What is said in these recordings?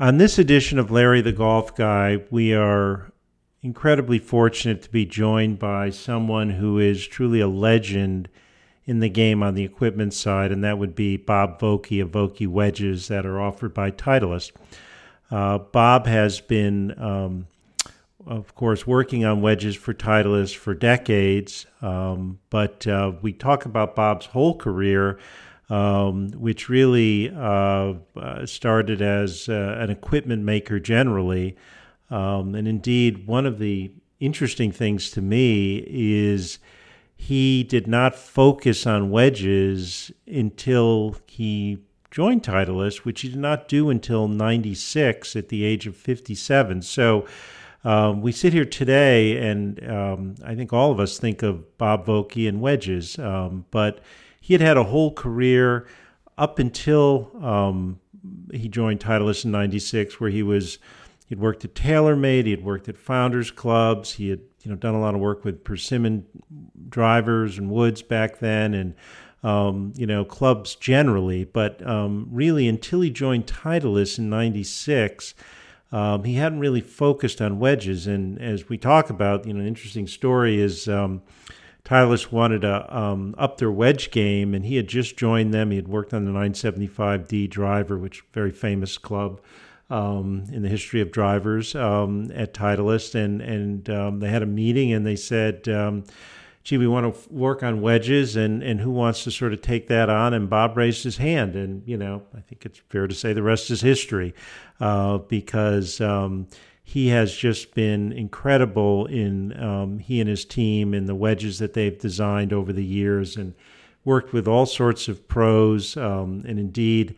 On this edition of Larry the Golf Guy, we are incredibly fortunate to be joined by someone who is truly a legend in the game on the equipment side, and that would be Bob Vokey of Vokey Wedges that are offered by Titleist. Uh, Bob has been, um, of course, working on wedges for Titleist for decades, um, but uh, we talk about Bob's whole career um, which really uh, uh, started as uh, an equipment maker generally. Um, and indeed, one of the interesting things to me is he did not focus on wedges until he joined Titleist, which he did not do until 96 at the age of 57. So um, we sit here today, and um, I think all of us think of Bob Vokey and wedges, um, but he had had a whole career up until um, he joined Titleist in '96, where he was he'd worked at TaylorMade, he had worked at Founders Clubs, he had you know done a lot of work with Persimmon drivers and woods back then, and um, you know clubs generally. But um, really, until he joined Titleist in '96. Um, he hadn't really focused on wedges, and as we talk about, you know, an interesting story is um, Titleist wanted to um, up their wedge game, and he had just joined them. He had worked on the 975D driver, which very famous club um, in the history of drivers um, at Titleist, and and um, they had a meeting, and they said. Um, Gee, we want to work on wedges, and, and who wants to sort of take that on? And Bob raised his hand, and you know, I think it's fair to say the rest is history, uh, because um, he has just been incredible in um, he and his team and the wedges that they've designed over the years and worked with all sorts of pros. Um, and indeed,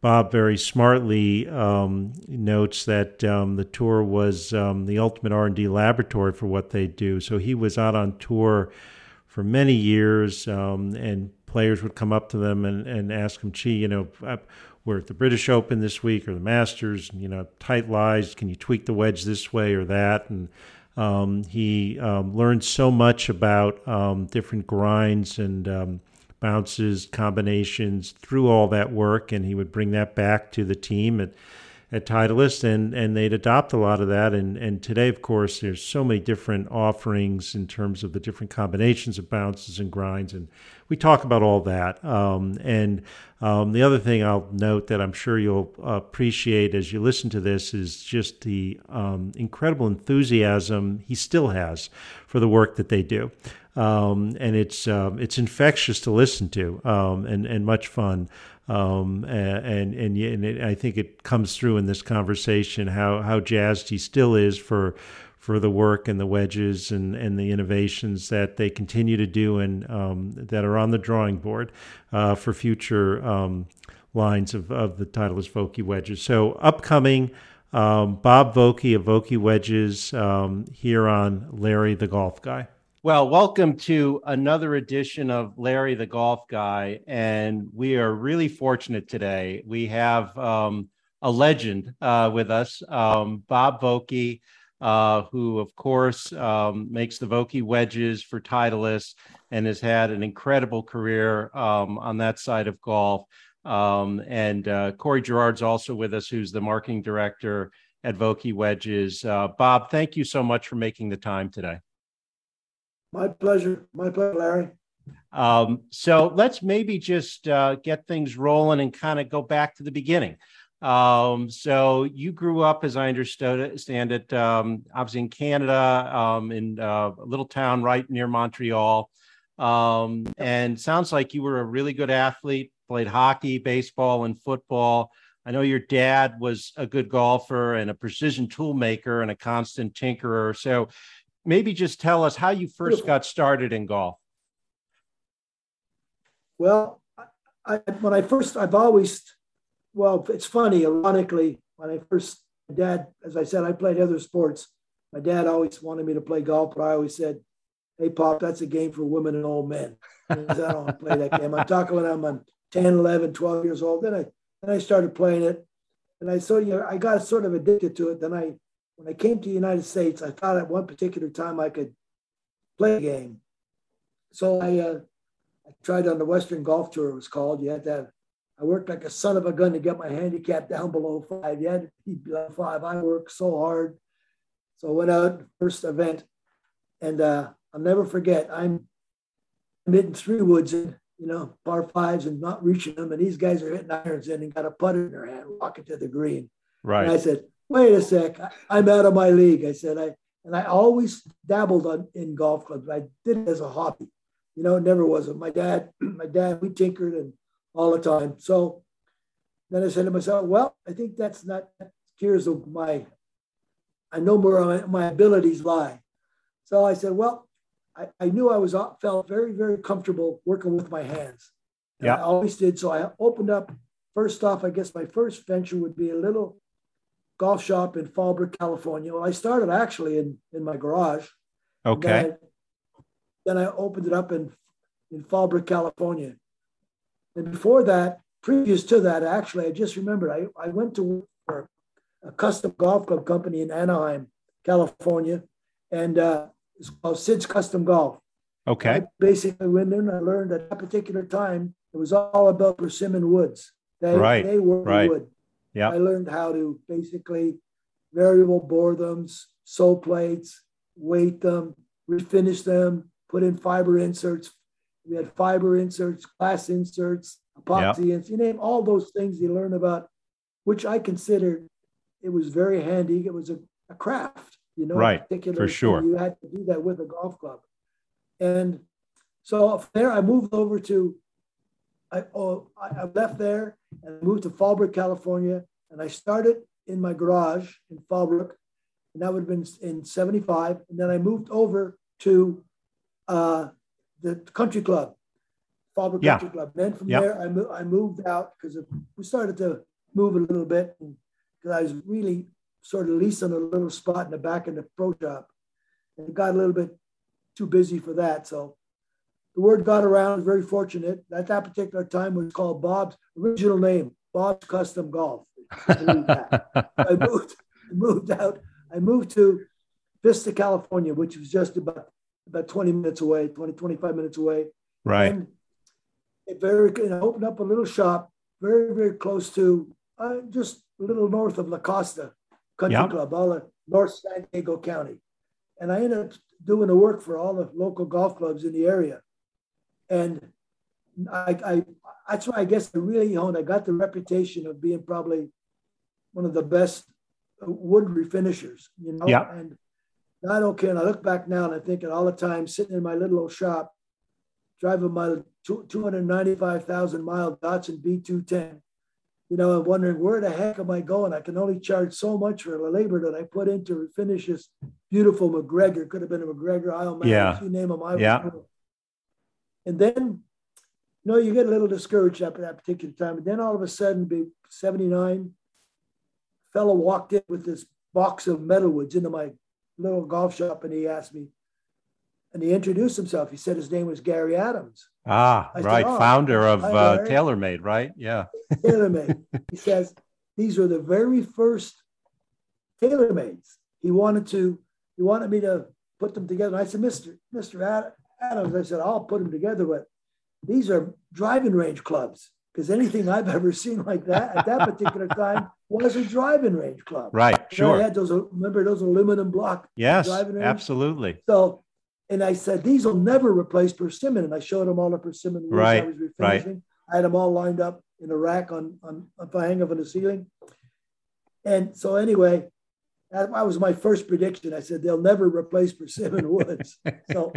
Bob very smartly um, notes that um, the tour was um, the ultimate R&D laboratory for what they do. So he was out on tour for many years, um, and players would come up to them and, and ask him, gee, you know, we're at the British Open this week or the Masters, you know, tight lies. Can you tweak the wedge this way or that? And um, he um, learned so much about um, different grinds and um, bounces, combinations through all that work, and he would bring that back to the team at at Titleist, and and they'd adopt a lot of that. And and today, of course, there's so many different offerings in terms of the different combinations of bounces and grinds, and we talk about all that. Um, and um, the other thing I'll note that I'm sure you'll appreciate as you listen to this is just the um, incredible enthusiasm he still has for the work that they do. Um, and it's um, it's infectious to listen to um, and and much fun. Um, and and, and it, I think it comes through in this conversation how how jazzed he still is for for the work and the wedges and, and the innovations that they continue to do and um, that are on the drawing board uh, for future um, lines of, of the Titleist Vokey wedges. So upcoming. Um, Bob Vokey of Vokey Wedges um, here on Larry the Golf Guy. Well, welcome to another edition of Larry the Golf Guy. And we are really fortunate today. We have um, a legend uh, with us, um, Bob Vokey, uh, who, of course, um, makes the Vokey wedges for Titleist and has had an incredible career um, on that side of golf. Um, and uh, Corey Gerard's also with us, who's the marketing director at Vokey Wedges. Uh, Bob, thank you so much for making the time today. My pleasure. My pleasure, Larry. Um, so let's maybe just uh, get things rolling and kind of go back to the beginning. Um, so you grew up, as I understand it, um, obviously in Canada, um, in uh, a little town right near Montreal. Um, and sounds like you were a really good athlete, played hockey, baseball, and football. I know your dad was a good golfer and a precision tool maker and a constant tinkerer. So maybe just tell us how you first got started in golf. Well, I, when I first, I've always, well, it's funny, ironically, when I first, my dad, as I said, I played other sports. My dad always wanted me to play golf, but I always said, hey, Pop, that's a game for women and old men. I don't want to play that game. I'm talking when I'm uh, 10, 11, 12 years old. Then I, then I started playing it. And I so you know, I got sort of addicted to it. Then I when I came to the United States, I thought at one particular time I could play a game. So I, uh, I tried on the Western Golf Tour, it was called. You had to have I worked like a son of a gun to get my handicap down below five. You had to be below five. I worked so hard. So I went out first event, and uh, I'll never forget. I'm hitting three woods in, you know, par fives and not reaching them, and these guys are hitting irons in and got a putter in their hand, walking to the green. Right. And I said, "Wait a sec, I'm out of my league." I said, "I." And I always dabbled on, in golf clubs. I did it as a hobby. You know, it never was. My dad, my dad, we tinkered and all the time. So then I said to myself, well, I think that's not here's my I know where my abilities lie. So I said, well, I, I knew I was uh, felt very, very comfortable working with my hands. Yeah. I always did. So I opened up first off, I guess my first venture would be a little golf shop in Fallbrook, California. Well, I started actually in, in my garage. Okay. Then I, then I opened it up in, in Fallbrook, California. And before that, previous to that, actually, I just remembered I, I went to for a custom golf club company in Anaheim, California, and uh, it's called Sid's Custom Golf. Okay. I basically went in. I learned at that particular time it was all about persimmon woods. They Right, they were right. wood. Yeah. I learned how to basically variable bore them, sew plates, weight them, refinish them, put in fiber inserts. We had fiber inserts, glass inserts, epoxy inserts. You name all those things you learn about, which I considered it was very handy. It was a, a craft, you know, Right, for sure. You had to do that with a golf club. And so there, I moved over to, I, oh, I left there and moved to Fallbrook, California. And I started in my garage in Fallbrook, and that would have been in 75. And then I moved over to uh, the country club, Fallbrook Yeah. Country Club. Then from Yeah. there, I, mo- I moved out because we started to move a little bit because I was really sort of leasing a little spot in the back of the pro shop. And it got a little bit too busy for that. So the word got around, I was very fortunate. At that particular time was called Bob's original name, Bob's Custom Golf. That. I moved, moved out. I moved to Vista, California, which was just about about 20 minutes away, 20, 25 minutes away. Right. And it very, and I opened up a little shop very, very close to uh, just a little north of La Costa Country Yeah. Club, all of North San Diego County. And I ended up doing the work for all the local golf clubs in the area. And I, I that's why I guess I really honed. I got the reputation of being probably one of the best uh, wood refinishers, you know. Yeah. And I don't care. And I look back now and I think all the time sitting in my little old shop, driving my 295,000 mile Datsun B210, you know, and wondering where the heck am I going? I can only charge so much for the labor that I put into refinish this beautiful MacGregor. Could have been a MacGregor Isle man. Yeah. You name them. I Yeah. And then, you know, you get a little discouraged after that particular time. And then all of a sudden, be 79, fellow walked in with this box of metalwoods into my little golf shop and he asked me, and he introduced himself. He said his name was Gary Adams, Ah, I said, right. "Oh, Founder of uh, TaylorMade, right? Yeah. TaylorMade. he says these were the very first TaylorMades. He wanted to, he wanted me to put them together. And I said, Mr. Mr. Ad- Adams, I said, I'll put them together, but these are driving range clubs. Because anything I've ever seen like that at that particular time was a driving range club. Right. Sure. They had those, remember those aluminum block yes. driving range. Absolutely. So, and I said, these will never replace persimmon. And I showed them all the persimmon Right, I was refinishing. right. I had them all lined up in a rack on, on, on a hang up on the ceiling. And so anyway, that, was my first prediction. I said, they'll never replace persimmon woods. so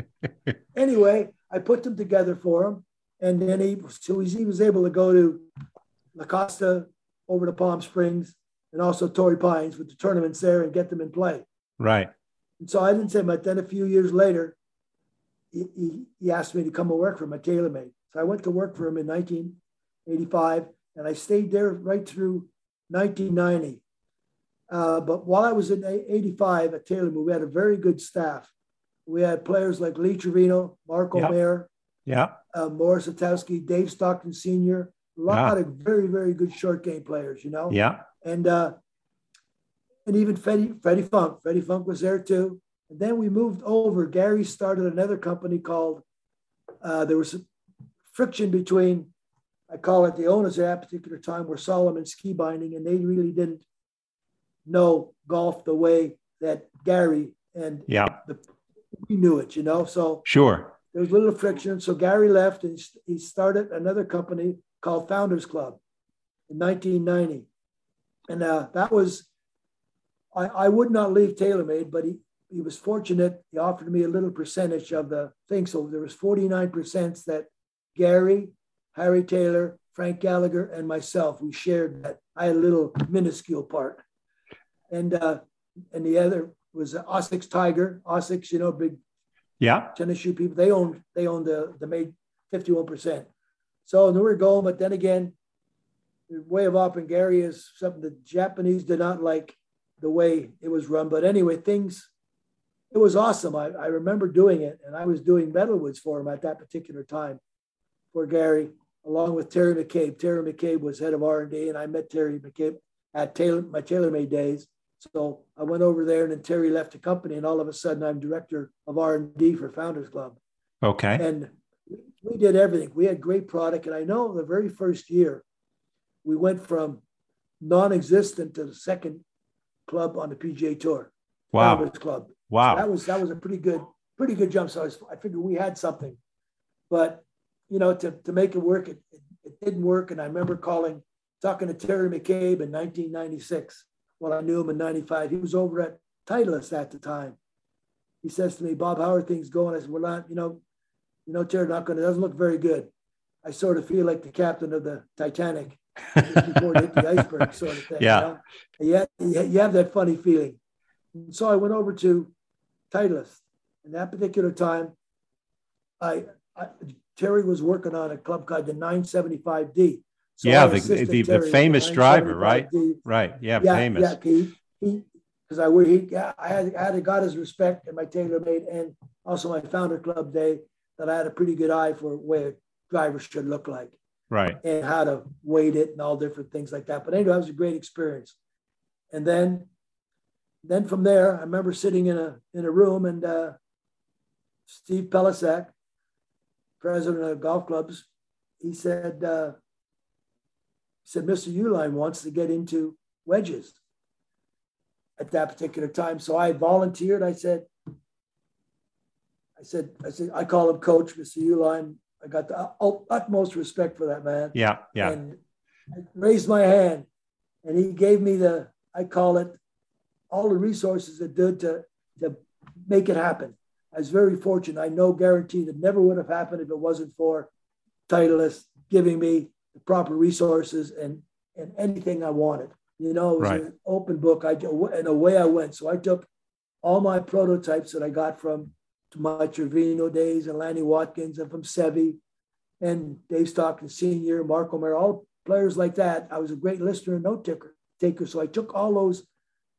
anyway, I put them together for him. And then he, so he was able to go to La Costa over to Palm Springs and also Torrey Pines with the tournaments there and get them in play. Right. And so I didn't say much. Then a few years later, he, he, he asked me to come and work for him at TaylorMade. So I went to work for him in 1985, and I stayed there right through 1990. Uh, but while I was in 85 at TaylorMade, we had a very good staff. We had players like Lee Trevino, Mark Yeah. O'Meara, Yeah. uh, Morris Hatalsky, Dave Stockton Sr., a lot of very, very good short game players, you know? Yeah. and uh, and even Freddie, Freddie Funk. Freddie Funk was there too. And then we moved over. Gary started another company called. Uh, there was friction between I call it the owners at that particular time were Salomon ski binding, and they really didn't know golf the way that Gary and yeah the, we knew it, you know. So sure, there was a little friction. So Gary left, and he started another company called Founders Club in 1990, and uh, that was I, I would not leave TaylorMade, but he he was fortunate. He offered me a little percentage of the thing. So there was 49% that Gary, Harry Taylor, Frank Gallagher, and myself, we shared that. I had a little minuscule part. And uh, and the other was Asics Tiger. Asics, you know, big yeah tennis shoe people. They owned they owned the the made 51%. So then we are going, but then again, the way of operating Gary is something the Japanese did not like the way it was run. But anyway, things it was awesome. I, I remember doing it, and I was doing metalwoods for him at that particular time for Gary, along with Terry McCabe. Terry McCabe was head of R&D, and I met Terry McCabe at Taylor, my TaylorMade days. So I went over there, and then Terry left the company, and all of a sudden I'm director of R&D for Founders Club. Okay. And we did everything. We had great product, and I know the very first year we went from non-existent to the second club on the PGA Tour. Wow. Founders Club. Wow. So that was that was a pretty good, pretty good jump. So I, was, I figured we had something, but you know, to, to make it work, it, it, it didn't work. And I remember calling, talking to Terry McCabe in 1996. Well, I knew him in 95. He was over at Titleist at the time. He says to me, Bob, how are things going? I said, well, not, you know, you know, Terry, not going to, doesn't look very good. I sort of feel like the captain of the Titanic before it hit the iceberg sort of thing. Yeah. You, know? you, have, you have that funny feeling. And so I went over to Titleist. And that particular time, I, I, Terry was working on a club called the 975D. So yeah, the, the, the, famous driver, right? Right. Yeah, yeah famous. Yeah, because I, he, I had, I had got his respect and my TaylorMade and also my founder club day that I had a pretty good eye for where drivers should look like. Right. And how to weight it and all different things like that. But anyway, that was a great experience. And then then from there, I remember sitting in a in a room and uh, Steve Pelisek, president of golf clubs, he said, uh, said, Mr. Uihlein wants to get into wedges at that particular time. So I volunteered. I said, I said, I said, I call him coach, Mr. Uihlein. I got the utmost respect for that man. Yeah, yeah. And I raised my hand and he gave me the, I call it all the resources that did to, to make it happen. I was very fortunate. I know guaranteed it never would have happened if it wasn't for Titleist giving me the proper resources and, and anything I wanted. You know, it was right. an open book. I and away I went. So I took all my prototypes that I got from my Trevino days and Lanny Wadkins and from Seve and Dave Stockton Sr., Mark Mer, all players like that. I was a great listener and note taker. taker. So I took all those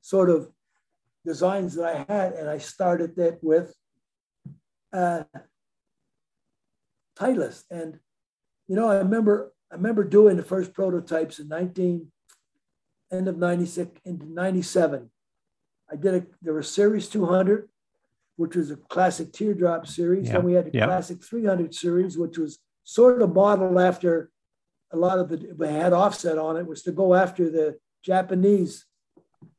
sort of designs that I had, and I started that with uh, Titleist. And you know, I remember I remember doing the first prototypes in 19 end of 96 into 97. I did a there was series 200, which was a classic teardrop series. Yeah. Then we had the yeah. classic 300 series, which was sort of modeled after a lot of the we had offset on it was to go after the Japanese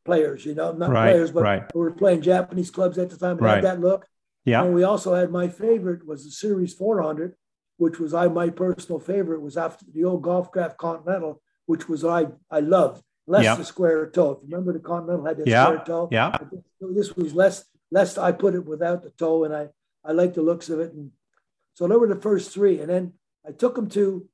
players, you know, not right, players, but right. we were playing Japanese clubs at the time. Right. Had that look. Yeah. And we also had my favorite was the Series 400, which was I my personal favorite was after the old Golfcraft Continental, which was I I loved less yeah. the square toe. If you remember the Continental had that yeah. square toe. Yeah. This was less less. I put it without the toe, and I I like the looks of it. And so they were the first three, and then I took them to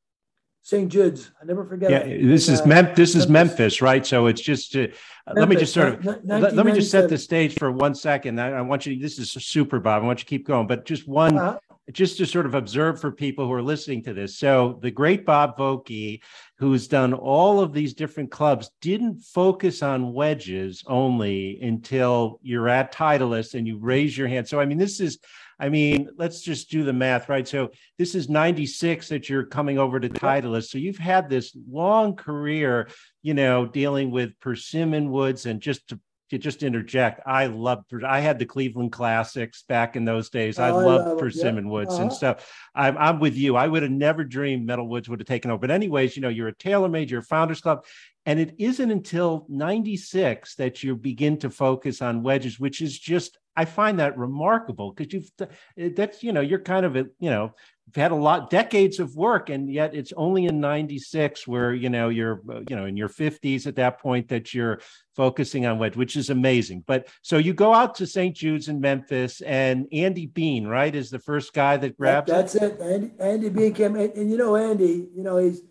St. Jude's. I never forget. Yeah, it. this is uh, Mem- this is Memphis, right? So it's just uh, let me just sort of let, let me just set the stage for one second. I, I want you. This is super, Bob. I want you to keep going, but just one, Uh-huh. Just to sort of observe for people who are listening to this. So the great Bob Vokey, who's done all of these different clubs, didn't focus on wedges only until you're at Titleist and you raise your hand. So I mean, this is. I mean, let's just do the math, right? So this is 96 that you're coming over to Titleist. So you've had this long career, you know, dealing with persimmon woods and just to to just interject, I loved. I had the Cleveland Classics back in those days. Oh, I I loved love 'em, Persimmon yeah. Woods Uh-huh. and stuff. I'm, I'm with you. I would have never dreamed Metal Woods would have taken over. But anyways, you know, you're a TaylorMade, you're a Founders Club, and it isn't until '96 that you begin to focus on wedges, which is just. I find that remarkable because you've that's you know you're kind of a you know you've had a lot decades of work and yet it's only in 96 where you know you're uh, you know in your 50s at that point that you're focusing on wedge which is amazing but so you go out to st jude's in memphis and andy bean right is the first guy that That- grabs it that's it. Andy, Andy Bean came, and, and you know Andy, you know he's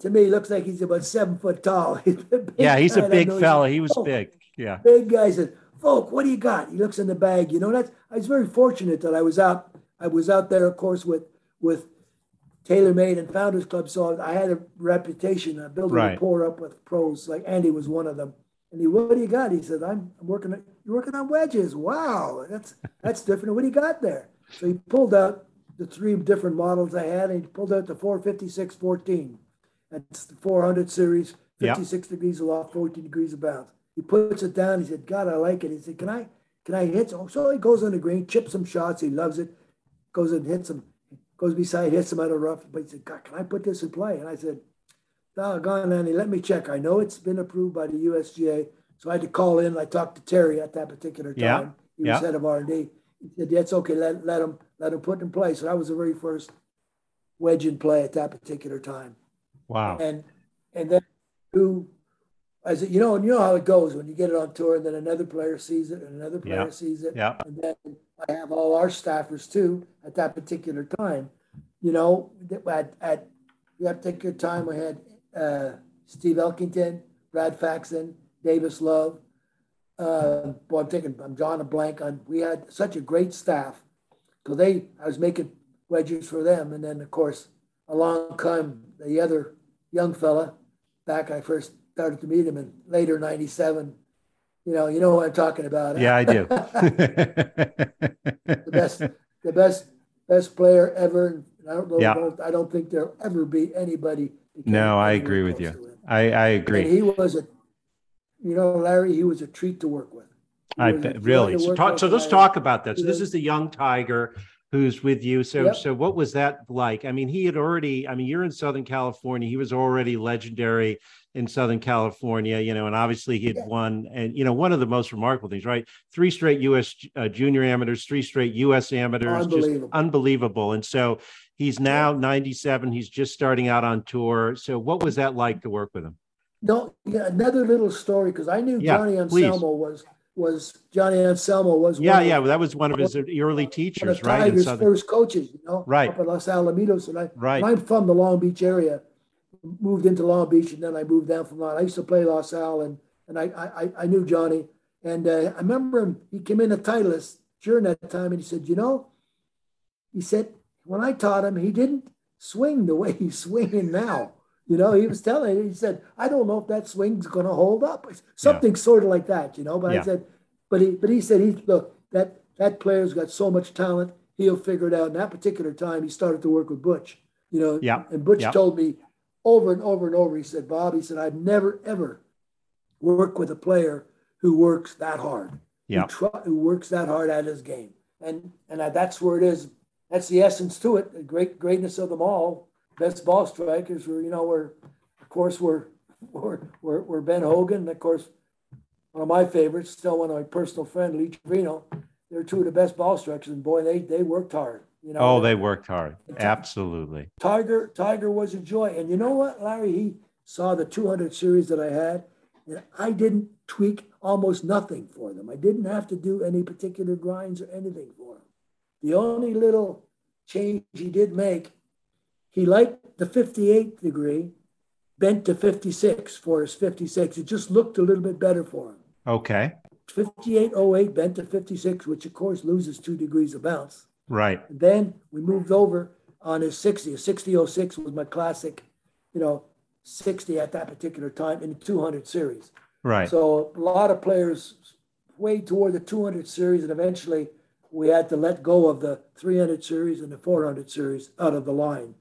to me he looks like he's about seven foot tall. He's yeah he's guy, a big fella he was Oh, big yeah Big guy said, "Vok, what do you got?" He looks in the bag. You know that's. I was very fortunate that I was out. I was out there, of course, with with TaylorMade and Founders Club, so I had a reputation. I built a Right. rapport up with pros. Like Andy was one of them. And he, what do you got? He said, "I'm, I'm working. On, you're working on wedges. Wow, that's that's different. What do you got there?" So he pulled out the three different models I had, and he pulled out the 456 14. That's the 400 series, Yeah. 56 degrees aloft, 14 degrees about. He puts it down. He said, God, I like it. He said, Can I can I hit? So he goes on the green, chips some shots. He loves it. Goes and hits them, goes beside, hits them out of rough. But he said, God, can I put this in play? And I said, Doggone, Andy, let me check. I know it's been approved by the USGA. So I had to call in. I talked to Terry at that particular time. Yeah, He was yeah. head of R&D. He said, yeah, it's okay. Let, let him let him put it in play. So that was the very first wedge in play at that particular time wow and and then who as said, you know and you know how it goes when you get it on tour and then another player sees it and another player Yeah. sees it. Yeah. And then i have all our staffers too at that particular time. You know at, at that particular time. We had uh, steve elkington brad faxon davis love uh, boy i'm thinking i'm drawing a blank on we had such a great staff. Because they i was making wedges for them. And then of course along come the other young fella back I first started to meet him in later 97. You know, you know what I'm talking about. yeah i do the best, the best, best player ever. And I don't know. Yeah. I don't, I don't think there'll ever be anybody. No, I agree with you. i i And agree he was a, you know, Larry, he was a treat to work with. He I bet, really. So, talk, so let's Larry. talk about that. So this is the young Tiger who's with you. So Yep. so what was that like? I mean, he had already. I mean, you're in Southern California. He was already legendary in Southern California. You know, and obviously he had Yeah. won. And you know, one of the most remarkable things, right? Three straight U.S. uh, junior amateurs, three straight U.S. amateurs, just Unbelievable. unbelievable. And so he's now 97. He's just starting out on tour. So what was that like to work with him? No, yeah, another little story because I knew Yeah, Johnny please. Anselmo was was Johnny Anselmo was Yeah, one of- yeah. That was one of his early teachers, right? Tiger's Southern, first coaches, you know, Right. up at Los Alamitos. And I right I'm from the Long Beach area, moved into Long Beach, and then I moved down from Long. I used to play Los Al, and and I I, I knew Johnny, and uh, I remember him. He came in a Titleist during that time, and he said, you know, he said when I taught him, he didn't swing the way he's swinging now. You know, he was telling. He said, "I don't know if that swing's going to hold up." Something sort of like that, you know. But Yeah. I said, "But he, but he said, he look that that player's got so much talent. He'll figure it out." And that particular time, he started to work with Butch. You know, Yeah. And Butch Yeah. told me over and over and over. He said, "Bob," he said, "I've never ever worked with a player who works that hard. Yeah. Who, try, who works that hard at his game." And and I, that's where it is. That's the essence to it. The great greatness of them all. Best ball strikers were, you know, were of course were were, were, were Ben Hogan, of course one of my favorites, still one of my personal friend, Lee Trevino. They're two of the best ball strikers, and boy, they they worked hard. You know, Oh, they worked hard. Absolutely. Tiger Tiger was a joy, and you know what, Larry? He saw the 200 series that I had, and I didn't tweak almost nothing for them. I didn't have to do any particular grinds or anything for them. The only little change he did make, he liked the 58 degree, bent to 56 for his 56. It just looked a little bit better for him. Okay. 5808 bent to 56, which of course loses two degrees of bounce. Right. And then we moved over on his 60. His 6006 was my classic, you know, 60 at that particular time in the 200 series. Right. So a lot of players way toward the 200 series, and eventually we had to let go of the 300 series and the 400 series out of the line.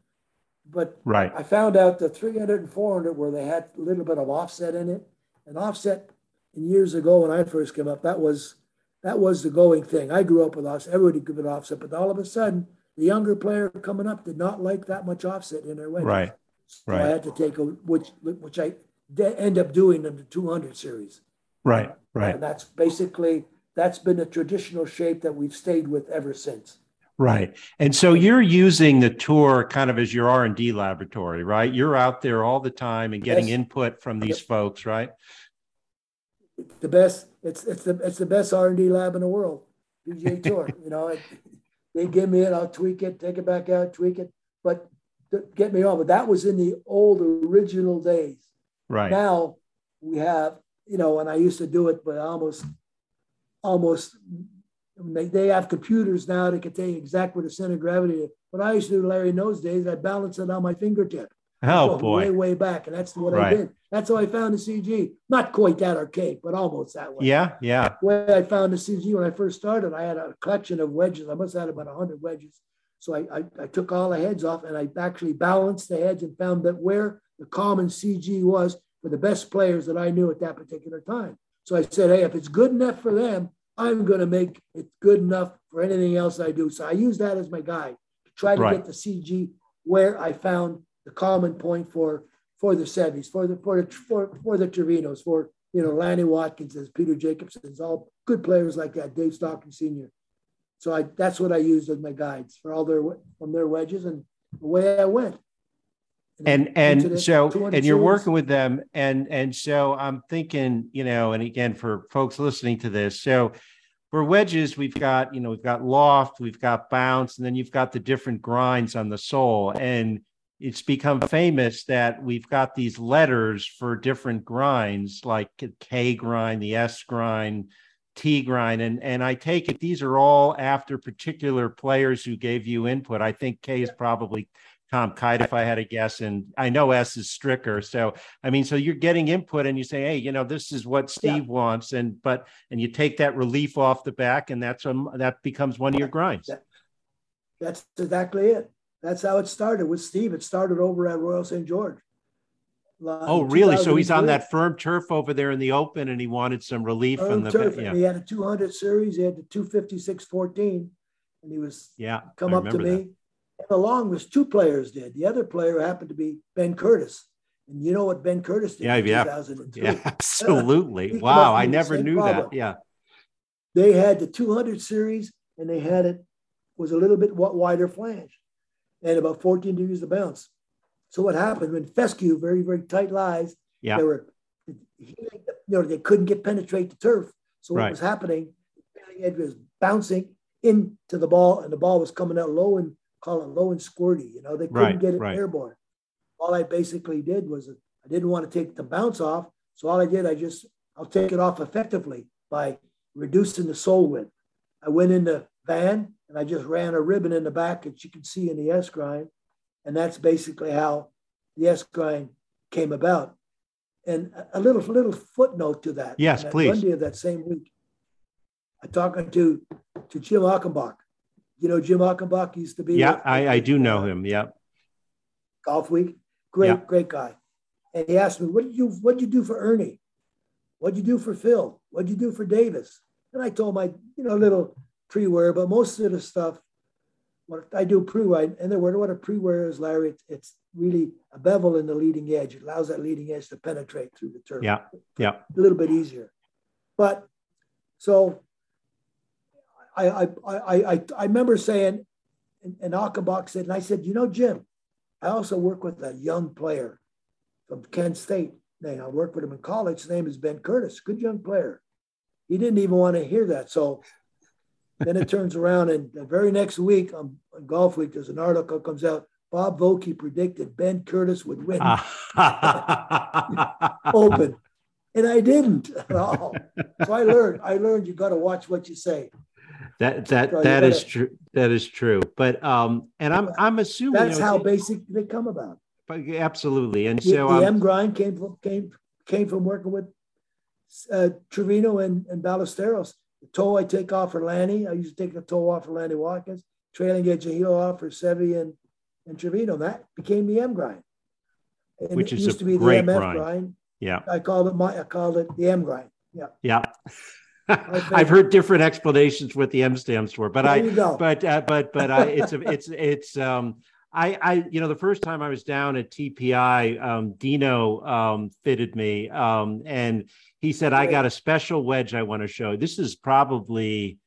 But right. I found out the 300 and 400 where they had a little bit of offset in it, and offset years ago when I first came up, that was that was the going thing. I grew up with offset. Everybody could an offset, but all of a sudden, the younger player coming up did not like that much offset in their wedges. Right. So right. I had to take a which which I end up doing in the 200 series. Right. Right. And that's basically that's been a traditional shape that we've stayed with ever since. Right. And so you're using the tour kind of as your R&D laboratory, right? You're out there all the time and getting yes. input from these folks, right? The best it's it's the it's the best R&D lab in the world. PGA Tour, you know, it, they give me it, I'll tweak it, take it back out, tweak it. But get me wrong, but that was in the old original days. Right. Now we have, you know, and I used to do it, but almost almost they, they have computers now that can tell you exactly what the center of gravity is. What I used to do, Larry, in those days, I balanced it on my fingertip. Oh boy, way way back, and that's what right. I did. That's how I found the CG. Not quite that archaic, but almost that way. Yeah, yeah. The way I found the CG when I first started, I had a collection of wedges. I must have had about hundred wedges. So I, I, I took all the heads off and I actually balanced the heads and found that where the common CG was for the best players that I knew at that particular time. So I said, hey, if it's good enough for them, I'm going to make it good enough for anything else I do. So I use that as my guide to try to right. get the CG where I found the common point for for the Seves, for the for the for, for the Trevinos, for you know Lanny Wadkins, Peter Jacobsens, all good players like that, Dave Stockton Sr. So I that's what I used as my guides for all their from their wedges and the way I went. And and, so and you're working with them and and so I'm thinking, you know, and again for folks listening to this, so for wedges, we've got, you know, we've got loft, we've got bounce, and then you've got the different grinds on the sole. And it's become famous that we've got these letters for different grinds, like K grind, the S grind, T grind. And, and I take it these are all after particular players who gave you input. I think K is probably Tom Kite, if I had a guess. And I know S is Stricker. So, I mean, so you're getting input and you say, hey, you know, this is what Steve yeah. wants. And, but, and you take that relief off the back and that's, um, that becomes one of your grinds. That's exactly it. That's how it started with Steve. It started over at Royal St. George. Oh, really? So he's on that firm turf over there in the open, and he wanted some relief firm from the. Turf. Yeah. He had a 200 series. He had the 256 14, and he was yeah come up to me. That along with two players did. The other player happened to be Ben Curtis. And you know what Ben Curtis did yeah, yeah. Yeah, absolutely. wow, I never knew problem. that. Yeah. They had the 200 series and they had it was a little bit wider flange and about 14 degrees of bounce. So what happened when fescue, very, very tight lies, yeah. they were, you know, they couldn't get penetrate the turf. So what right. was happening, the edge was bouncing into the ball and the ball was coming out low and call it low and squirty. You know, they couldn't right, get it right. airborne. All I basically did was I didn't want to take the bounce off. So all I did, I just, I'll take it off effectively by reducing the sole width. I went in the van and I just ran a ribbon in the back that you can see in the S grind. And that's basically how the S grind came about. And a little little footnote to that. Yes, that please. Monday of that same week, I talking to to Jim Achenbach, you know, Jim Achenbach used to be. Yeah, with, I, I do know him. Yeah. Golf Week, great, yeah. great guy. And he asked me, "What did you What did you do for Ernie? What did you do for Phil? What did you do for Davis?" And I told my, you know, little pre-wear, but most of the stuff, what I do pre-wear, and the word what a pre-wear is, Larry, it's, it's really a bevel in the leading edge. It allows that leading edge to penetrate through the turf. Yeah, yeah, a little bit easier. But so I, I, I, I, I remember saying, and, and Achenbach said, and I said, you know, Jim, I also work with a young player from Kent State. Now, I worked with him in college. His name is Ben Curtis, good young player. He didn't even want to hear that. So then it turns around, and the very next week on, on Golf Week, there's an article comes out. Bob Vokey predicted Ben Curtis would win Open, and I didn't at all. So I learned. I learned you got to watch what you say. That that so that is true. That is true. But um, and I'm I'm assuming that's you know, how basic they come about. But absolutely, and the, so the M grind came from came came from working with uh, Trevino and, and Ballesteros. The toe I take off for Lanny. I used to take the toe off for Lanny Wadkins. Trailing edge of heel off for Seve and and Trevino. That became the M grind. And Which is used to be the MF grind. grind. Yeah. I called it my I called it the M grind. Yeah. Yeah. I've heard different explanations what the M stands for, but I, but, uh, but, but I, it's, a, it's, it's, um, I, I, you know, the first time I was down at TPI, um, Dino um, fitted me, um, and he said, "I got a special wedge I want to show." This is probably,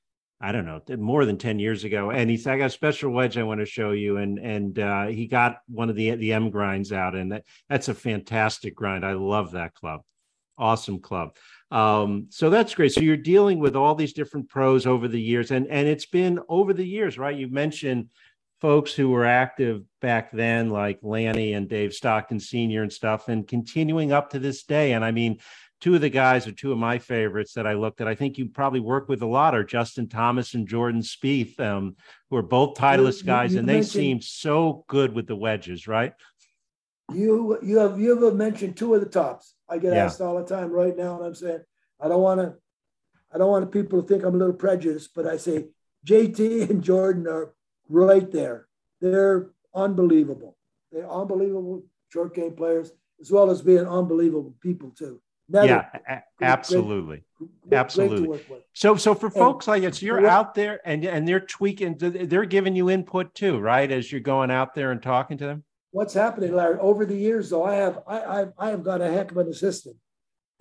I don't know, more than ten years ago, and he said, "I got a special wedge I want to show you," and and uh, he got one of the the M grinds out, and that, that's a fantastic grind. I love that club, awesome club. Um, so that's great. So you're dealing with all these different pros over the years, and and it's been over the years, right? You mentioned folks who were active back then, like Lanny and Dave Stockton Sr. and stuff, and continuing up to this day. And I mean, two of the guys are two of my favorites that I looked at. I think you probably work with a lot are Justin Thomas and Jordan Spieth, um, who are both Titleist you, guys, you and they seem so good with the wedges, right? You you have you have mentioned two of the tops. I get yeah. asked all the time right now, and I'm saying I don't want to I don't want people to think I'm a little prejudiced, but I say JT and Jordan are right there. They're unbelievable. They're unbelievable short game players, as well as being unbelievable people too. Never, yeah, absolutely, great, great, absolutely. So, so for and, folks like us, you're out there and and they're tweaking. They're giving you input too, right? As you're going out there and talking to them. What's happening, Larry? Over the years, though, I have I I, I have got a heck of an assistant,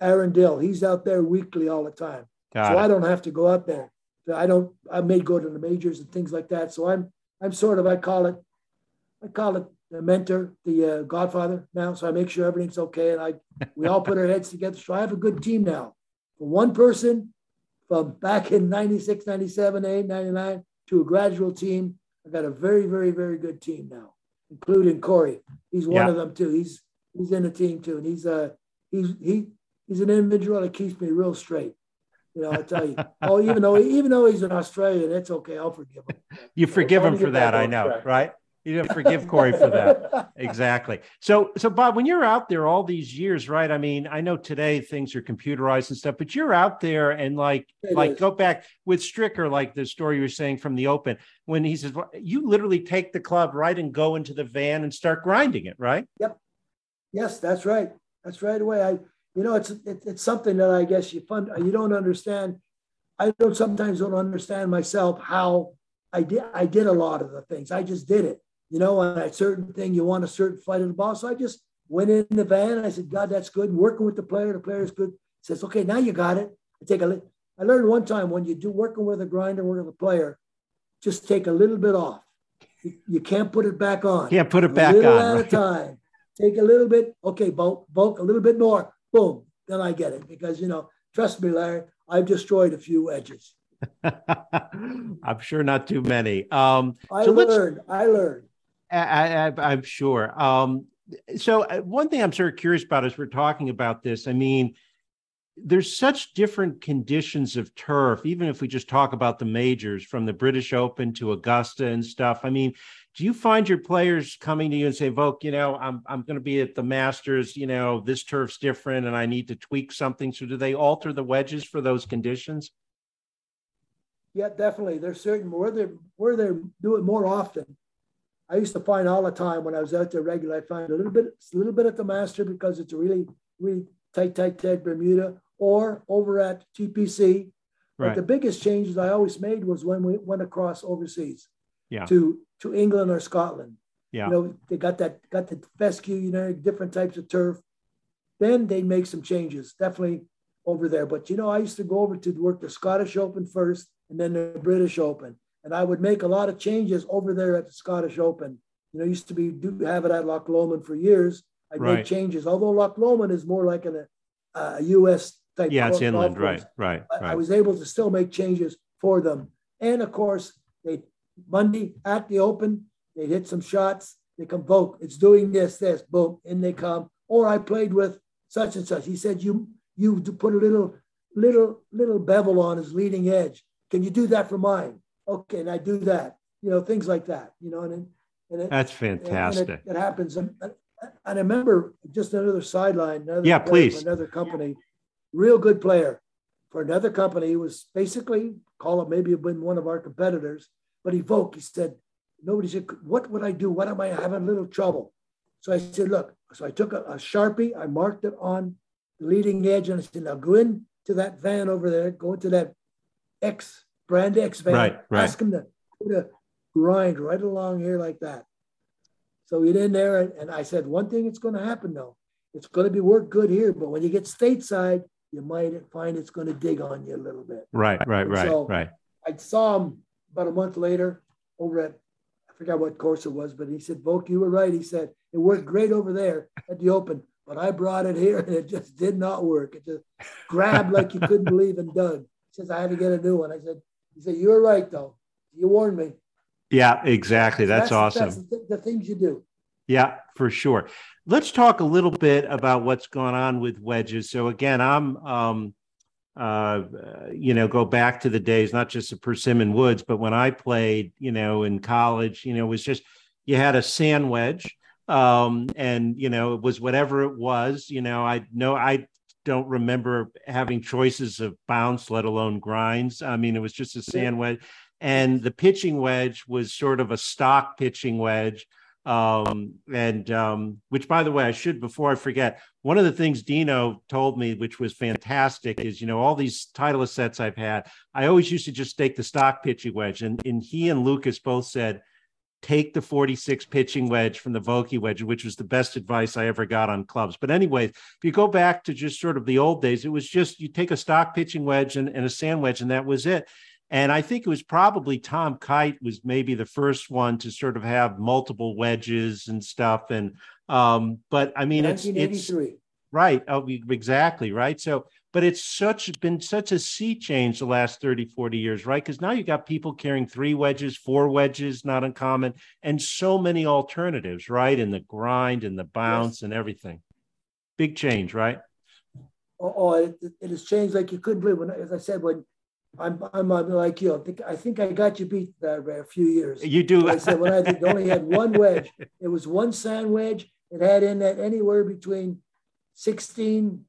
Aaron Dill. He's out there weekly all the time, got so it. I don't have to go out there. I don't. I may go to the majors and things like that. So I'm I'm sort of I call it I call it the mentor, the uh, godfather now. So I make sure everything's okay, and I we all put our heads together. So I have a good team now. From one person from back in 96, 97, 8, 99 to a gradual team. I got a very, very, very good team now, including Corey. He's one yeah. of them too. He's he's in the team too, and he's uh he's he he's an individual that keeps me real straight. You know, I tell you. oh, even though even though he's an Australian, it's okay. I'll forgive him. You forgive him for that, I know, track. right? You don't forgive Corey for that. exactly. So, so Bob, when you're out there all these years, right? I mean, I know today things are computerized and stuff, but you're out there and like, it like is. go back with Stricker, like the story you were saying from the Open, when he says, you literally take the club right and go into the van and start grinding it, right? Yep. Yes, that's right. That's right away. I you know, it's it, it's something that I guess you fund you don't understand. I don't sometimes don't understand myself how I did I did a lot of the things. I just did it. You know, on a certain thing you want a certain flight of the ball. So I just went in the van I said, God, that's good. And working with the player, the player is good. He says, okay, now you got it. I take a I learned one time when you do working with a grinder, working with a player, just take a little bit off. You, you can't put it back on. Can't put it back on. at right? a time. Take a little bit. Okay, bulk, bulk, a little bit more boom, then I get it because you know, trust me, Larry, I've destroyed a few edges. I'm sure not too many. Um, I so learned. I learned. I, am sure. Um, so uh, one thing I'm sort of curious about as we're talking about this, I mean, there's such different conditions of turf, even if we just talk about the majors from the British Open to Augusta and stuff. I mean, do you find your players coming to you and say, Vok, you know, I'm I'm going to be at the Masters, you know, this turf's different and I need to tweak something. So do they alter the wedges for those conditions? Yeah, definitely. There's certain where they where they do it more often. I used to find all the time when I was out there regular, I find a little bit a little bit at the master because it's a really, really tight, tight, tight Bermuda, or over at TPC. Right. But the biggest changes I always made was when we went across overseas yeah. to to England or Scotland. Yeah. You know, they got that got the fescue, you know, different types of turf. Then they make some changes, definitely over there. But you know, I used to go over to work the Scottish Open first and then the British Open. And I would make a lot of changes over there at the Scottish Open. You know, used to be do have it at Loch Lomond for years. I right. made changes, although Loch Lomond is more like an, uh, a U.S. type. Yeah, it's inland, right, right, right. I, I was able to still make changes for them, and of course, they Monday at the open, they hit some shots, they come vote, it's doing this, this, boom, in they come. Or I played with such and such. He said, You you put a little, little, little bevel on his leading edge. Can you do that for mine? Okay, and I do that. You know, things like that. You know, and, and it, that's fantastic. And it, it, happens. And, and I remember just another sideline, another yeah, please, another company, real good player for another company. He was basically call it maybe been one of our competitors but he Vok, he said, nobody said, what would I do? What am I having a little trouble? So I said, look, so I took a, a Sharpie, I marked it on the leading edge and I said, now go in to that van over there, go into that X brand X van, right, right. ask him to put a grind right along here like that. So we get in there, and, and I said, one thing that's going to happen though, it's going to be work good here, but when you get stateside, you might find it's going to dig on you a little bit. Right, right, right, so right. I saw him about a month later over at I forgot what course it was, but he said, Vok, you were right. He said, it worked great over there at the open, but I brought it here and it just did not work. It just grabbed like you couldn't believe and dug. He says, I had to get a new one. I said, he said, you were right though. You warned me. Yeah, exactly. That's, that's awesome. That's the, the things you do. Yeah, for sure. Let's talk a little bit about what's going on with wedges. So again, I'm um, uh, you know, go back to the days, not just of Persimmon Woods, but when I played, you know, in college, you know, it was just you had a sand wedge, um, and you know, it was whatever it was. You know, I know I don't remember having choices of bounce, let alone grinds. I mean, it was just a sand wedge, and the pitching wedge was sort of a stock pitching wedge um, and um, which, by the way, I should before I forget. One of the things Dino told me, which was fantastic, is you know all these Titleist sets I've had. I always used to just stake the stock pitching wedge, and, and he and Lucas both said take the 46 pitching wedge from the Vokey wedge, which was the best advice I ever got on clubs. But anyway, if you go back to just sort of the old days, it was just you take a stock pitching wedge and, and a sand wedge, and that was it. And I think it was probably Tom Kite was maybe the first one to sort of have multiple wedges and stuff. And um, but I mean, it's it's right. Oh, exactly right. So, but it's such been such a sea change the last 30, 40 years, right? Because now you got people carrying three wedges, four wedges, not uncommon, and so many alternatives, right? In the grind and the bounce yes. and everything. Big change, right? Oh, oh it, it, has changed like you couldn't believe. When, as I said, when I'm, I'm, I'm like you. I think I think I got you beat there by a few years. You do. I said when I did, only had one wedge. It was one sand wedge. It had in that anywhere between 16,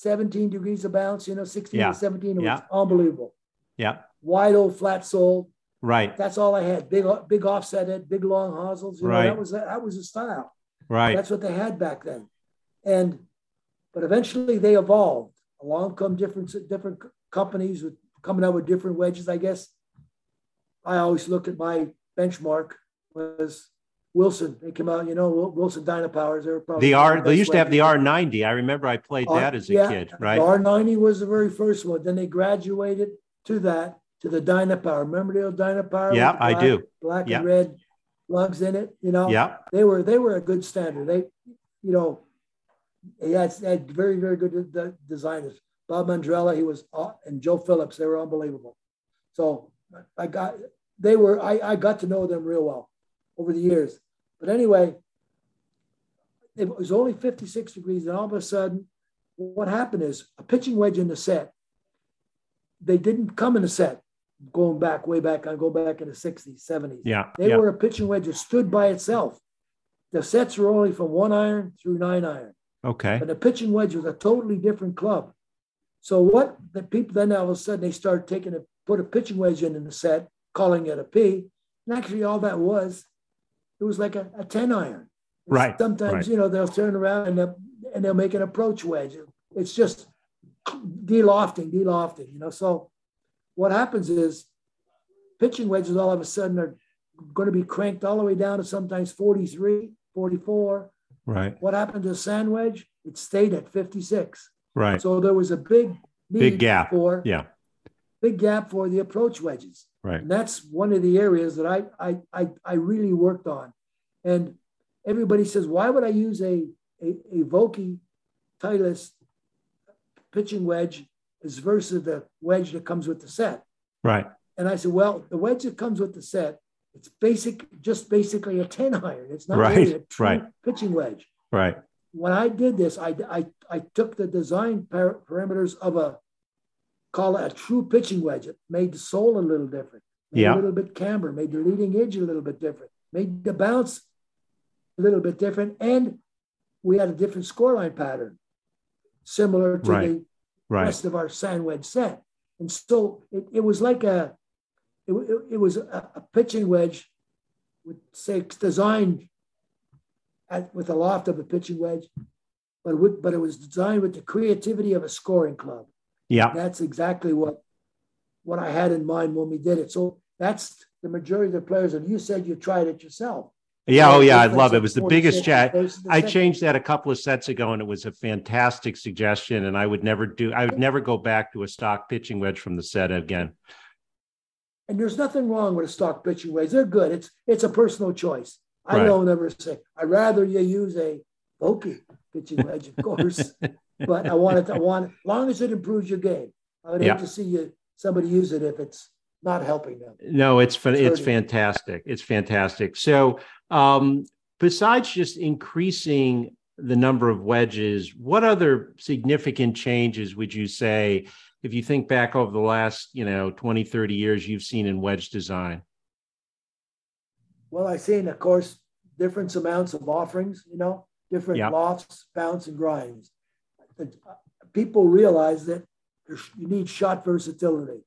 17 degrees of bounce. You know, 16 yeah. to 17. It yeah. was unbelievable. Yeah. Wide old flat sole. Right. That's all I had. Big big offset head, big long hosels. You right. Know, that was that was a style. Right. That's what they had back then. And but eventually they evolved. Along come different different companies with coming out with different wedges, I guess. I always looked at my benchmark was Wilson. They came out, you know, Wilson Dynapowers. They were probably the R. The they used to have the R90. I remember I played uh, that as a yeah, kid, right? The R90 was the very first one. Then they graduated to that to the Dynapower. Remember the old Dynapower? Yeah, black, I do. Black yeah. and red lugs in it. You know. Yeah. They were they were a good standard. They, you know, they had, they had very very good designers. Bob Mandrella, he was, uh, and Joe Phillips, they were unbelievable. So I got, they were, I, I got to know them real well over the years. But anyway, it was only 56 degrees, and all of a sudden, what happened is a pitching wedge in the set. They didn't come in the set going back way back. I go back in the 60s, 70s. Yeah. They yeah. were a pitching wedge that stood by itself. The sets were only from one iron through nine iron. Okay. But the pitching wedge was a totally different club. So what the people then all of a sudden they started taking a put a pitching wedge in in the set, calling it a P. And actually all that was, it was like a, a 10 iron. right. Sometimes, right. you know, they'll turn around and they'll, and they'll make an approach wedge. It's just de-lofting, de-lofting, you know. So what happens is pitching wedges all of a sudden are going to be cranked all the way down to sometimes 43, 44. Right. What happened to the sand wedge? It stayed at 56. Right. So there was a big big gap for yeah big gap for the approach wedges. Right. And that's one of the areas that I I I, I really worked on. And everybody says, why would I use a a, a Vokey Titleist pitching wedge as versus the wedge that comes with the set? Right. And I said, well, the wedge that comes with the set, it's basic, just basically a 10 iron. It's not right. really a true right. pitching wedge. Right when I did this, I, I, I took the design par- parameters of a, call it a true pitching wedge. It made the sole a little different, made yeah. a little bit camber, made the leading edge a little bit different, made the bounce a little bit different. And we had a different scoreline pattern, similar to right. the right. rest of our sand wedge set. And so it, it was like a, it, it, it was a, a pitching wedge with, say, designed at, with the loft of a pitching wedge, but with, but it was designed with the creativity of a scoring club. Yeah. That's exactly what what I had in mind when we did it. So that's the majority of the players. And you said you tried it yourself. Yeah, oh yeah, I love it. It was the biggest chat. I changed that a couple of sets ago, and it was a fantastic suggestion. And I would never do. I would never go back to a stock pitching wedge from the set again. And there's nothing wrong with a stock pitching wedge. They're good. It's it's a personal choice. I right. don't ever say I'd rather you use a Vokey pitching wedge, of course. but I want it. I want as long as it improves your game. I would yeah. hate to see you somebody use it if it's not helping them. No, it's it's, it's fantastic. It's fantastic. So, um, besides just increasing the number of wedges, what other significant changes would you say if you think back over the last, you know, 20, 30 years you've seen in wedge design? Well, I've seen, of course, different amounts of offerings, you know, different yep. lofts, bounce, and grinds. People realize that you need shot versatility.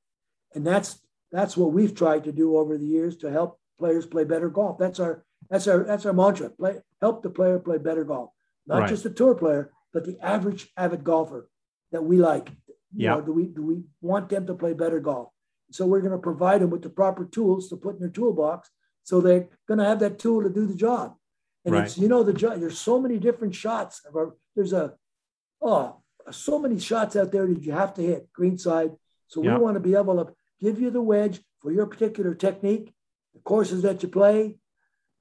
And that's that's what we've tried to do over the years to help players play better golf. That's our that's our that's our mantra. Play help the player play better golf. Not right. just the tour player, but the average avid golfer that we like. Yeah. do we do we want them to play better golf? So we're going to provide them with the proper tools to put in their toolbox so they're going to have that tool to do the job. And right. it's you know the job. There's so many different shots. Our, There's a oh so many shots out there that you have to hit greenside. So we want to be able to give you the wedge for your particular technique, the courses that you play,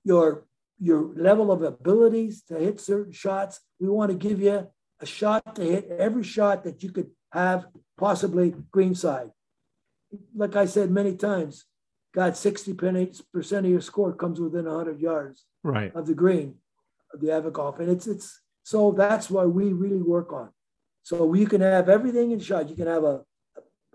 your your level of abilities to hit certain shots. We want to give you a shot to hit every shot that you could have possibly greenside. Like I said many times, God, 60% of your score comes within 100 yards right. of the green of the golf. And it's, it's, so that's what we really work on. So you can have everything in shot. You can have a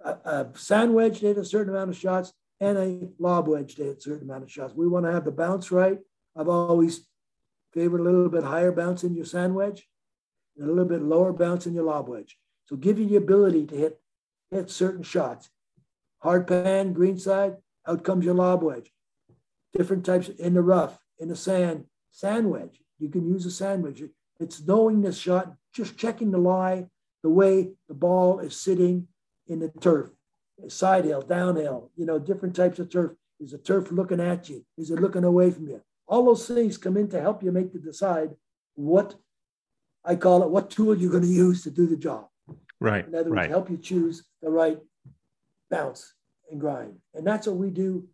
a, a sand wedge hit a certain amount of shots and a lob wedge hit a certain amount of shots. We want to have the bounce right. I've always favored a little bit higher bounce in your sand wedge and a little bit lower bounce in your lob wedge. So give you the ability to hit hit certain shots. Hard pan, green side, out comes your lob wedge. Different types in the rough, in the sand, sand wedge. You can use a sand wedge. It's knowing the shot, just checking the lie, the way the ball is sitting, in the turf, side hill, downhill, you know, different types of turf. Is the turf looking at you? Is it looking away from you? All those things come in to help you make the decide what I call it, what tool you're going to use to do the job. Right. In other words, right. help you choose the right bounce and grind. And that's what we do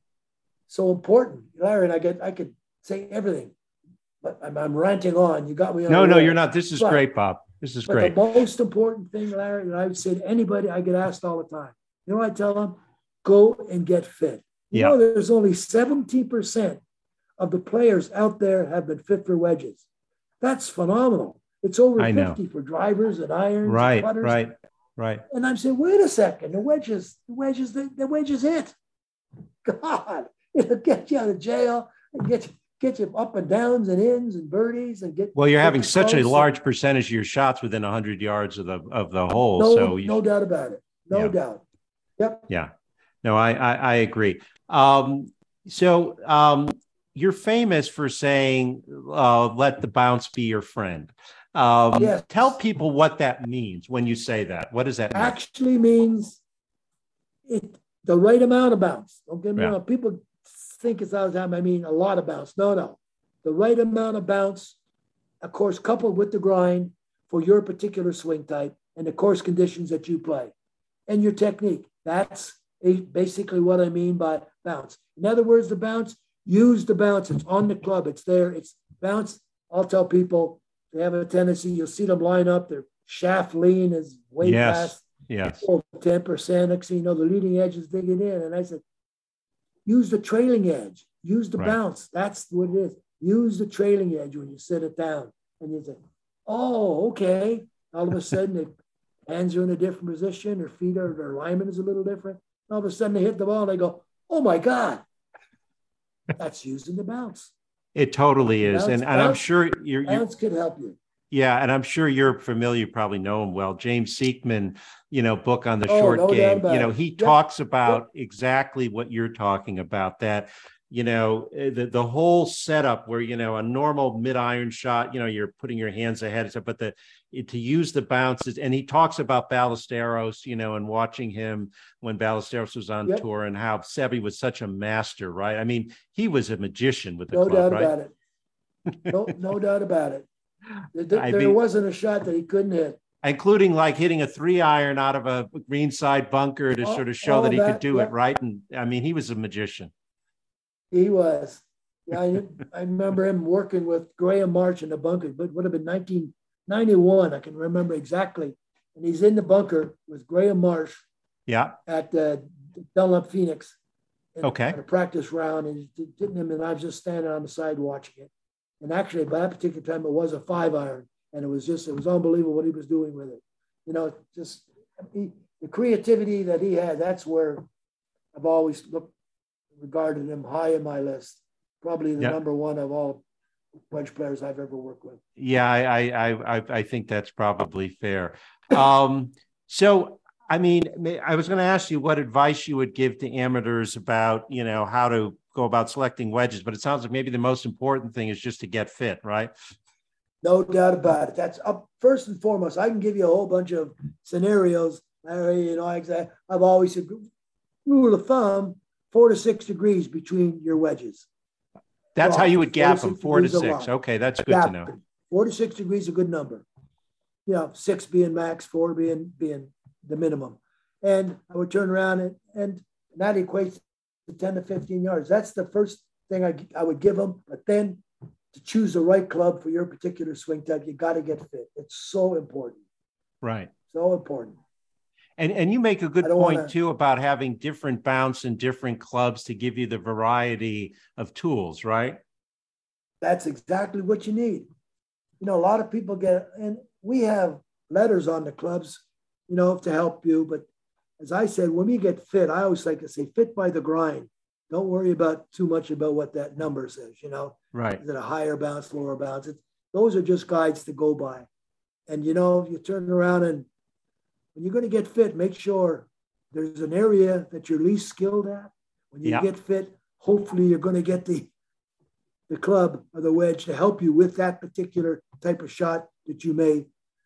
so important. Larry and I get I could say everything, but I'm, I'm ranting on. You got me on. No, no, you're not. This is but, great, Bob. This is but great. The most important thing, Larry, that I would say to anybody, I get asked all the time. You know I tell them? Go and get fit. You yeah. know, there's only 17% of the players out there have been fit for wedges. That's phenomenal. It's over I 50 know. for drivers and irons. Right, and right, right. And I'm saying, wait a second, the wedges, the wedges, the, the wedges it. God, it'll get you out of jail and get you get you up and downs and ins and birdies and get. Well, you're having such a large percentage of your shots within 100 yards of the of the hole. No, so you, no doubt about it. No yeah. doubt. Yep. Yeah. No, I I, I agree. Um, so um, you're famous for saying, uh, "Let the bounce be your friend." Um, yes. Tell people what that means when you say that. What does that mean? Actually means it the right amount of bounce. Don't get me yeah. wrong. People think it's all the time. I mean, a lot of bounce. No, no. The right amount of bounce, of course, coupled with the grind for your particular swing type and the course conditions that you play and your technique. That's basically what I mean by bounce. In other words, the bounce, use the bounce. It's on the club. It's there. It's bounce. I'll tell people they have a tendency, you'll see them line up. Their shaft lean is way yes. past yes. 10%. Next thing you know, the leading edge is digging in. And I said, Use the trailing edge. Use the right. bounce. That's what it is. Use the trailing edge when you set it down. And you say, oh, okay. All of a sudden, the hands are in a different position, their feet are, their alignment is a little different. All of a sudden, they hit the ball and they go, oh my God. That's using the bounce. It totally is. Bounce, and, and bounce, I'm sure you're, bounce could help you. Yeah, and I'm sure you're familiar, you probably know him well. James Sieckmann, you know, book on the oh, short no game. You know, he yep. talks about yep. exactly what you're talking about. That, you know, eh, the the whole setup where you know a normal mid iron shot, you know, you're putting your hands ahead, but the to use the bounces. And he talks about Ballesteros, you know, and watching him when Ballesteros was on yep. tour and how Seve was such a master, right? I mean, he was a magician with the no club, doubt right? about it. No, no doubt about it. There, there wasn't a shot that he couldn't hit including like hitting a three iron out of a green side bunker to all, sort of show that he that, could do it right. And I mean, he was a magician. He was. Yeah, I, I remember him working with Graham Marsh in the bunker, but would have been 1991. I can remember exactly. And he's in the bunker with Graham Marsh. Yeah. At uh, the Dunlop Phoenix. okay. A practice round, and he's hitting him, and I was just standing on the side watching it. And actually, by that particular time, it was a five iron and it was just it was unbelievable what he was doing with it. You know, just he, the creativity that he had. That's where I've always looked regarded him high in my list. Probably the yep. number one of all wedge players I've ever worked with. Yeah, I I I, I think that's probably fair. Um, so I mean, I was going to ask you what advice you would give to amateurs about, you know, how to go about selecting wedges, but it sounds like maybe the most important thing is just to get fit, right? No doubt about it. That's up first and foremost. I can give you a whole bunch of scenarios. Larry, you know, I've always said rule of thumb, four to six degrees between your wedges. That's how you would gap them, four to six. Okay, that's good gap, to know. Four to six degrees is a good number. You know, six being max, four being being the minimum. And I would turn around and, and that equates to 10 to 15 yards. That's the first thing I, I would give them. But then to choose the right club for your particular swing type, you got to get fit. It's so important. Right. So important. And and you make a good point wanna... too about having different bounce and different clubs to give you the variety of tools, right? That's exactly what you need. You know, a lot of people get and we have letters on the clubs, you know, to help you. But as I said, when we get fit, I always like to say fit by the grind. Don't worry about too much about what that number says, you know. Right. Is it a higher bounce, lower bounce? It's, those are just guides to go by. And you know, you turn around and when you're going to get fit, make sure there's an area that you're least skilled at. When you get fit, hopefully you're going to get the the club or the wedge to help you with that particular type of shot that you may.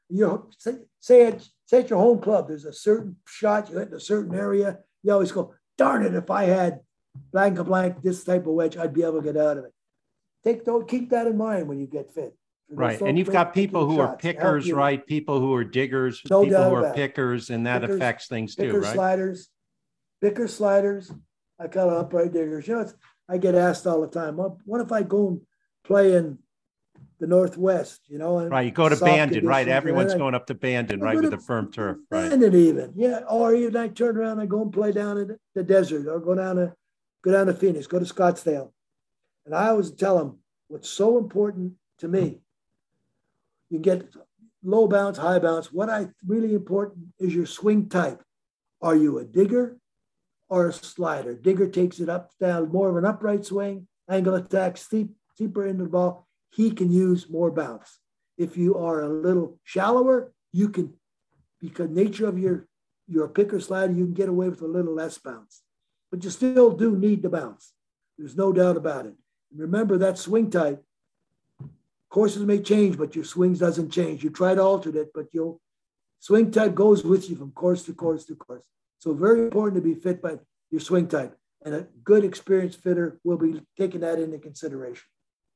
You know, say say at, say at your home club, there's a certain shot you hit in a certain area. You always go, darn it, if I had blank a blank, this type of wedge, I'd be able to get out of it. Take don't keep that in mind when you get fit. Right. And you've got people who are pickers, right? People who are diggers, no people who are pickers, and that pickers, affects things too, right? sliders, picker sliders. I call upright diggers. You know, I get asked all the time, what if I go and play in the Northwest, you know? right. You go to Bandon, right? Everyone's going up to Bandon, right? With the firm turf, right? Bandon even. Yeah. Or even I turn around and go and play down in the desert or go down to go down to Phoenix, go to Scottsdale. And I always tell them what's so important to me. You get low bounce, high bounce. What I really important is your swing type. Are you a digger or a slider? Digger takes it up down more of an upright swing, angle attack, steep, steeper into the ball. He can use more bounce. If you are a little shallower, you can, because nature of your your picker slider, you can get away with a little less bounce but you still do need to bounce. There's no doubt about it. Remember that swing type. Courses may change, but your swings doesn't change. You try to alter it, but your swing type goes with you from course to course to course. So very important to be fit by your swing type. And a good experienced fitter will be taking that into consideration.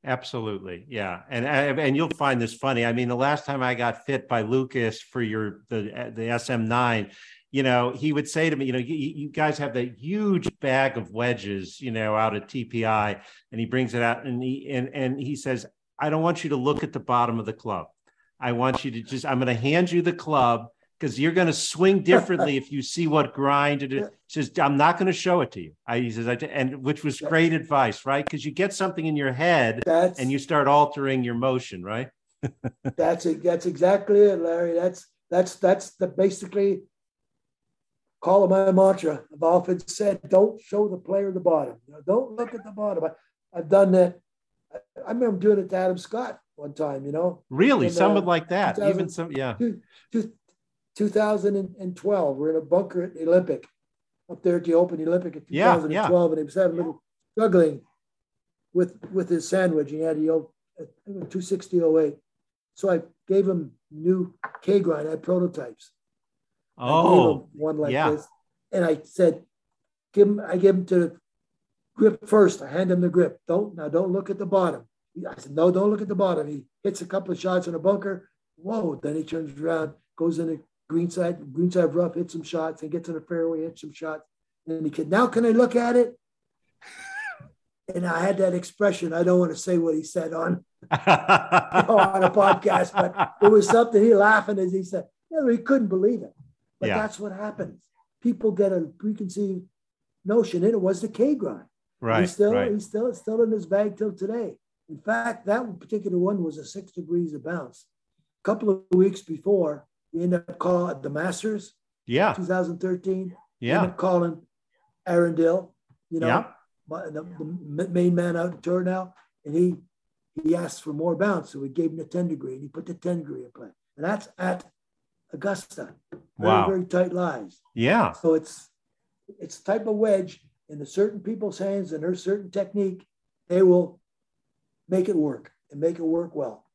Absolutely, yeah, and and you'll find this funny. I mean, the last time I got fit by Lucas for your the uh, the SM9, you know, he would say to me, you know, you, you, guys have that huge bag of wedges, you know, out at TPI, and he brings it out and he and and he says, I don't want you to look at the bottom of the club. I want you to just, I'm going to hand you the club because you're going to swing differently if you see what grind it is. He says, I'm not going to show it to you. I, he says, I, and which was great advice, right? Because you get something in your head that's, and you start altering your motion, right? that's it. That's exactly it, Larry. That's that's that's the basically call it my mantra. I've often said, don't show the player the bottom. Don't look at the bottom. I, have done that. I, I, remember doing it to Adam Scott one time, you know. Really? And, Someone uh, like that. Even some, yeah. Two, two, 2012, we're in a bunker at the Olympic, up there at the Open Olympic in 2012, yeah, yeah. and he was having a little struggling with with his sand wedge. He had the old uh, 260.08. So I gave him new K grind. I had prototypes. Oh, one like yeah. this, and I said, "Give him." I give him to the grip first. I hand him the grip. Don't now. Don't look at the bottom. I said, "No, don't look at the bottom." He hits a couple of shots in a bunker. Whoa! Then he turns around, goes in the green side, green side rough, hits some shots, and gets in the fairway, hits some shots. And he said, "Now can I look at it?" and I had that expression. I don't want to say what he said on on a podcast, but it was something he laughing as he said, "No, he couldn't believe it." But Yeah. that's what happens. People get a preconceived notion, and it was the K grind. right, He's still right. he's still still in his bag till today. In fact, that particular one was a six degrees of bounce. A couple of weeks before, he ended up calling at the Masters Yeah, 2013. He yeah, ended up calling Aaron Dill, you know, yeah. my- the, the main man out in tour now, and he he asked for more bounce, so we gave him the 10 degree, and he put the 10 degree in play, and that's at Augusta. Very, Wow. very tight lies. Yeah, So it's it's type of wedge in a certain people's hands and their certain technique, they will make it work and make it work well.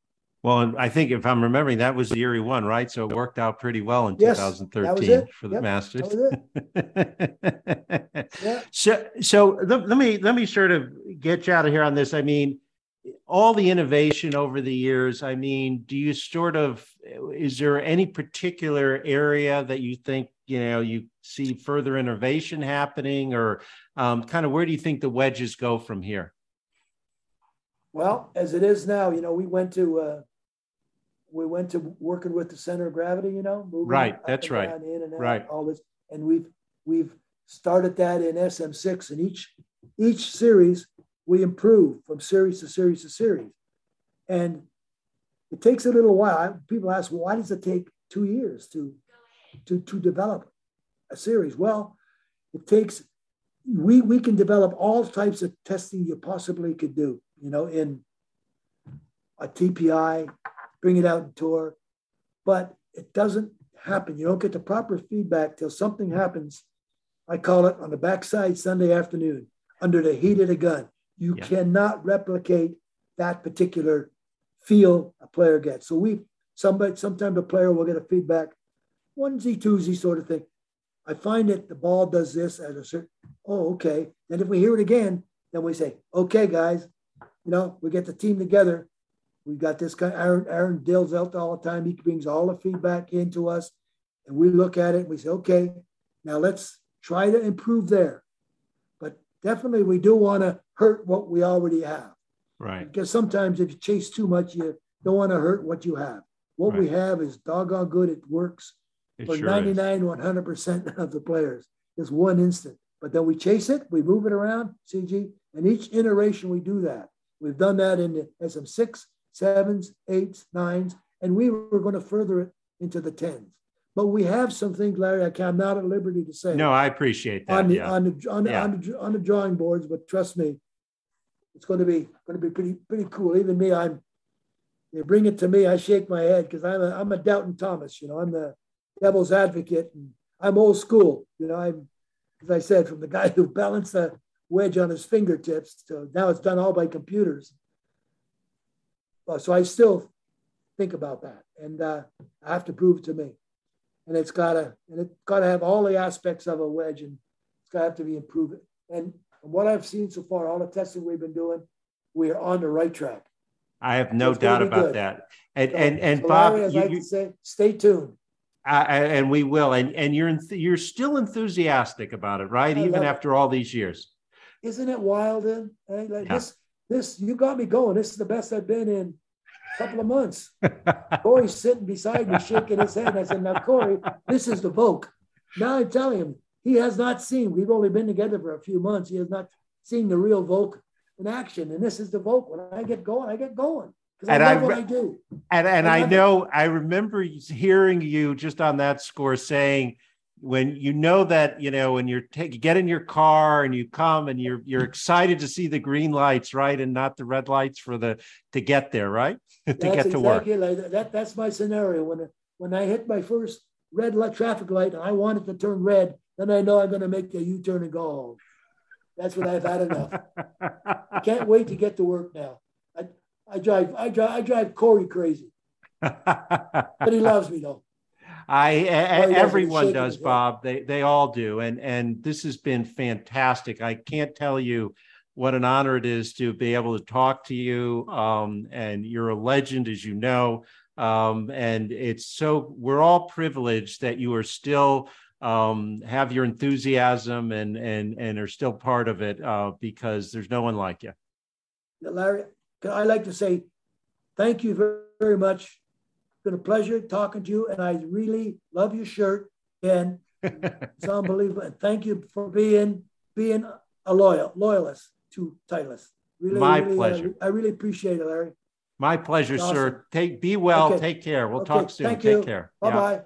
Well, and I think if I'm remembering, that was the year he won, right? So it worked out pretty well in Yes, that was 2013 it. for the Yep, Masters. That was it. Yeah. so, so let, let me let me sort of get you out of here on this. I mean, all the innovation over the years. I mean, do you sort of is there any particular area that you think you know you see further innovation happening, or um, kind of where do you think the wedges go from here? Well, as it is now, you know, we went to uh, we went to working with the center of gravity, you know, moving Right, that's right, down, in and out, right. all this, and we've we've started that in SM6, and each each series we improve from series to series to series, and it takes a little while. People ask, well, why does it take two years to to to develop a series? Well, it takes we we can develop all types of testing you possibly could do, you know, in a TPI, bring it out and tour, but it doesn't happen. You don't get the proper feedback till something happens. I call it on the backside Sunday afternoon, under the heat of the gun. You Yeah. cannot replicate that particular feel a player gets. So we somebody sometimes a player will get a feedback, onesie twosie sort of thing. I find that the ball does this at a certain. Oh, okay. And if we hear it again, then we say, okay, guys, you know, we get the team together. We got this guy, Aaron, Aaron Dill's out all the time. He brings all the feedback into us and we look at it and we say, okay, now let's try to improve there. But definitely we do want to hurt what we already have. Right. Because sometimes if you chase too much, you don't want to hurt what you have. What we have is doggone good. It works It for sure is. 99, 100% of the players. There's one instant. But then we chase it, we move it around, CG, and each iteration we do that. We've done that in the SM6, sevens, eights, nines, and we were going to further it into the tens. But we have some things, Larry, I I'm not at liberty to say No, I appreciate that. on the, yeah. on the, on the, Yeah. on the, on the drawing boards, but trust me, it's going to be, going to be pretty, pretty cool. Even me, I'm, they bring it to me, I shake my head because I'm a, I'm a Doubting Thomas, you know, I'm the devil's advocate and I'm old school, you know, I'm, as I said, from the guy who balanced the wedge on his fingertips to now it's done all by computers. So I still think about that and uh, I have to prove it to me. And it's gotta, and it's gotta have all the aspects of a wedge and it's got to have to be improved. And from what I've seen so far, all the testing we've been doing, we are on the right track. I have no doubt about good. that. And So- and and so Bob, Larry, as you, I say, stay tuned. I, I- and we will. And and you're enth- you're still enthusiastic about it, right? I Even love it. after all these years. Isn't it wild? Then Hey, like Yeah. this, this you got me going. This is the best I've been in a couple of months. Corey's sitting beside me, shaking his head. I said, "Now, Corey, this is the Vok." Now I'm telling him he has not seen. We've only been together for a few months. He has not seen the real Vok in action, and this is the Vok. When I get going, I get going because I And I love what re- I do. And and I I know I remember hearing you just on that score saying when you know that you know when you're take, you get in your car and you come and you're you're mm-hmm. excited to see the green lights right and not the red lights for the to get there right to That's get to work like that. that. That's my scenario. When when I hit my first red light traffic light and I want it to turn red, then I know I'm going to make a U-turn and go home. That's what I've had enough. I can't wait to get to work now. I, I drive I drive I drive Corey crazy. but he loves me though. I everyone does, Bob. They they all do, and and this has been fantastic. I can't tell you what an honor it is to be able to talk to you. Um, and you're a legend, as you know. Um, and it's so we're all privileged that you are still um, have your enthusiasm and and and are still part of it uh, because there's no one like you. Larry, I like to say thank you very, very much. It's been a pleasure talking to you, and I really love your shirt, and it's unbelievable. And thank you for being being a loyal loyalist to Titleist. Really, My really, uh, pleasure. I, I, really appreciate it, Larry. My pleasure, awesome. sir. Take be well. Okay. Take care. We'll okay. talk soon. Thank Take you. care. Bye bye. Yeah.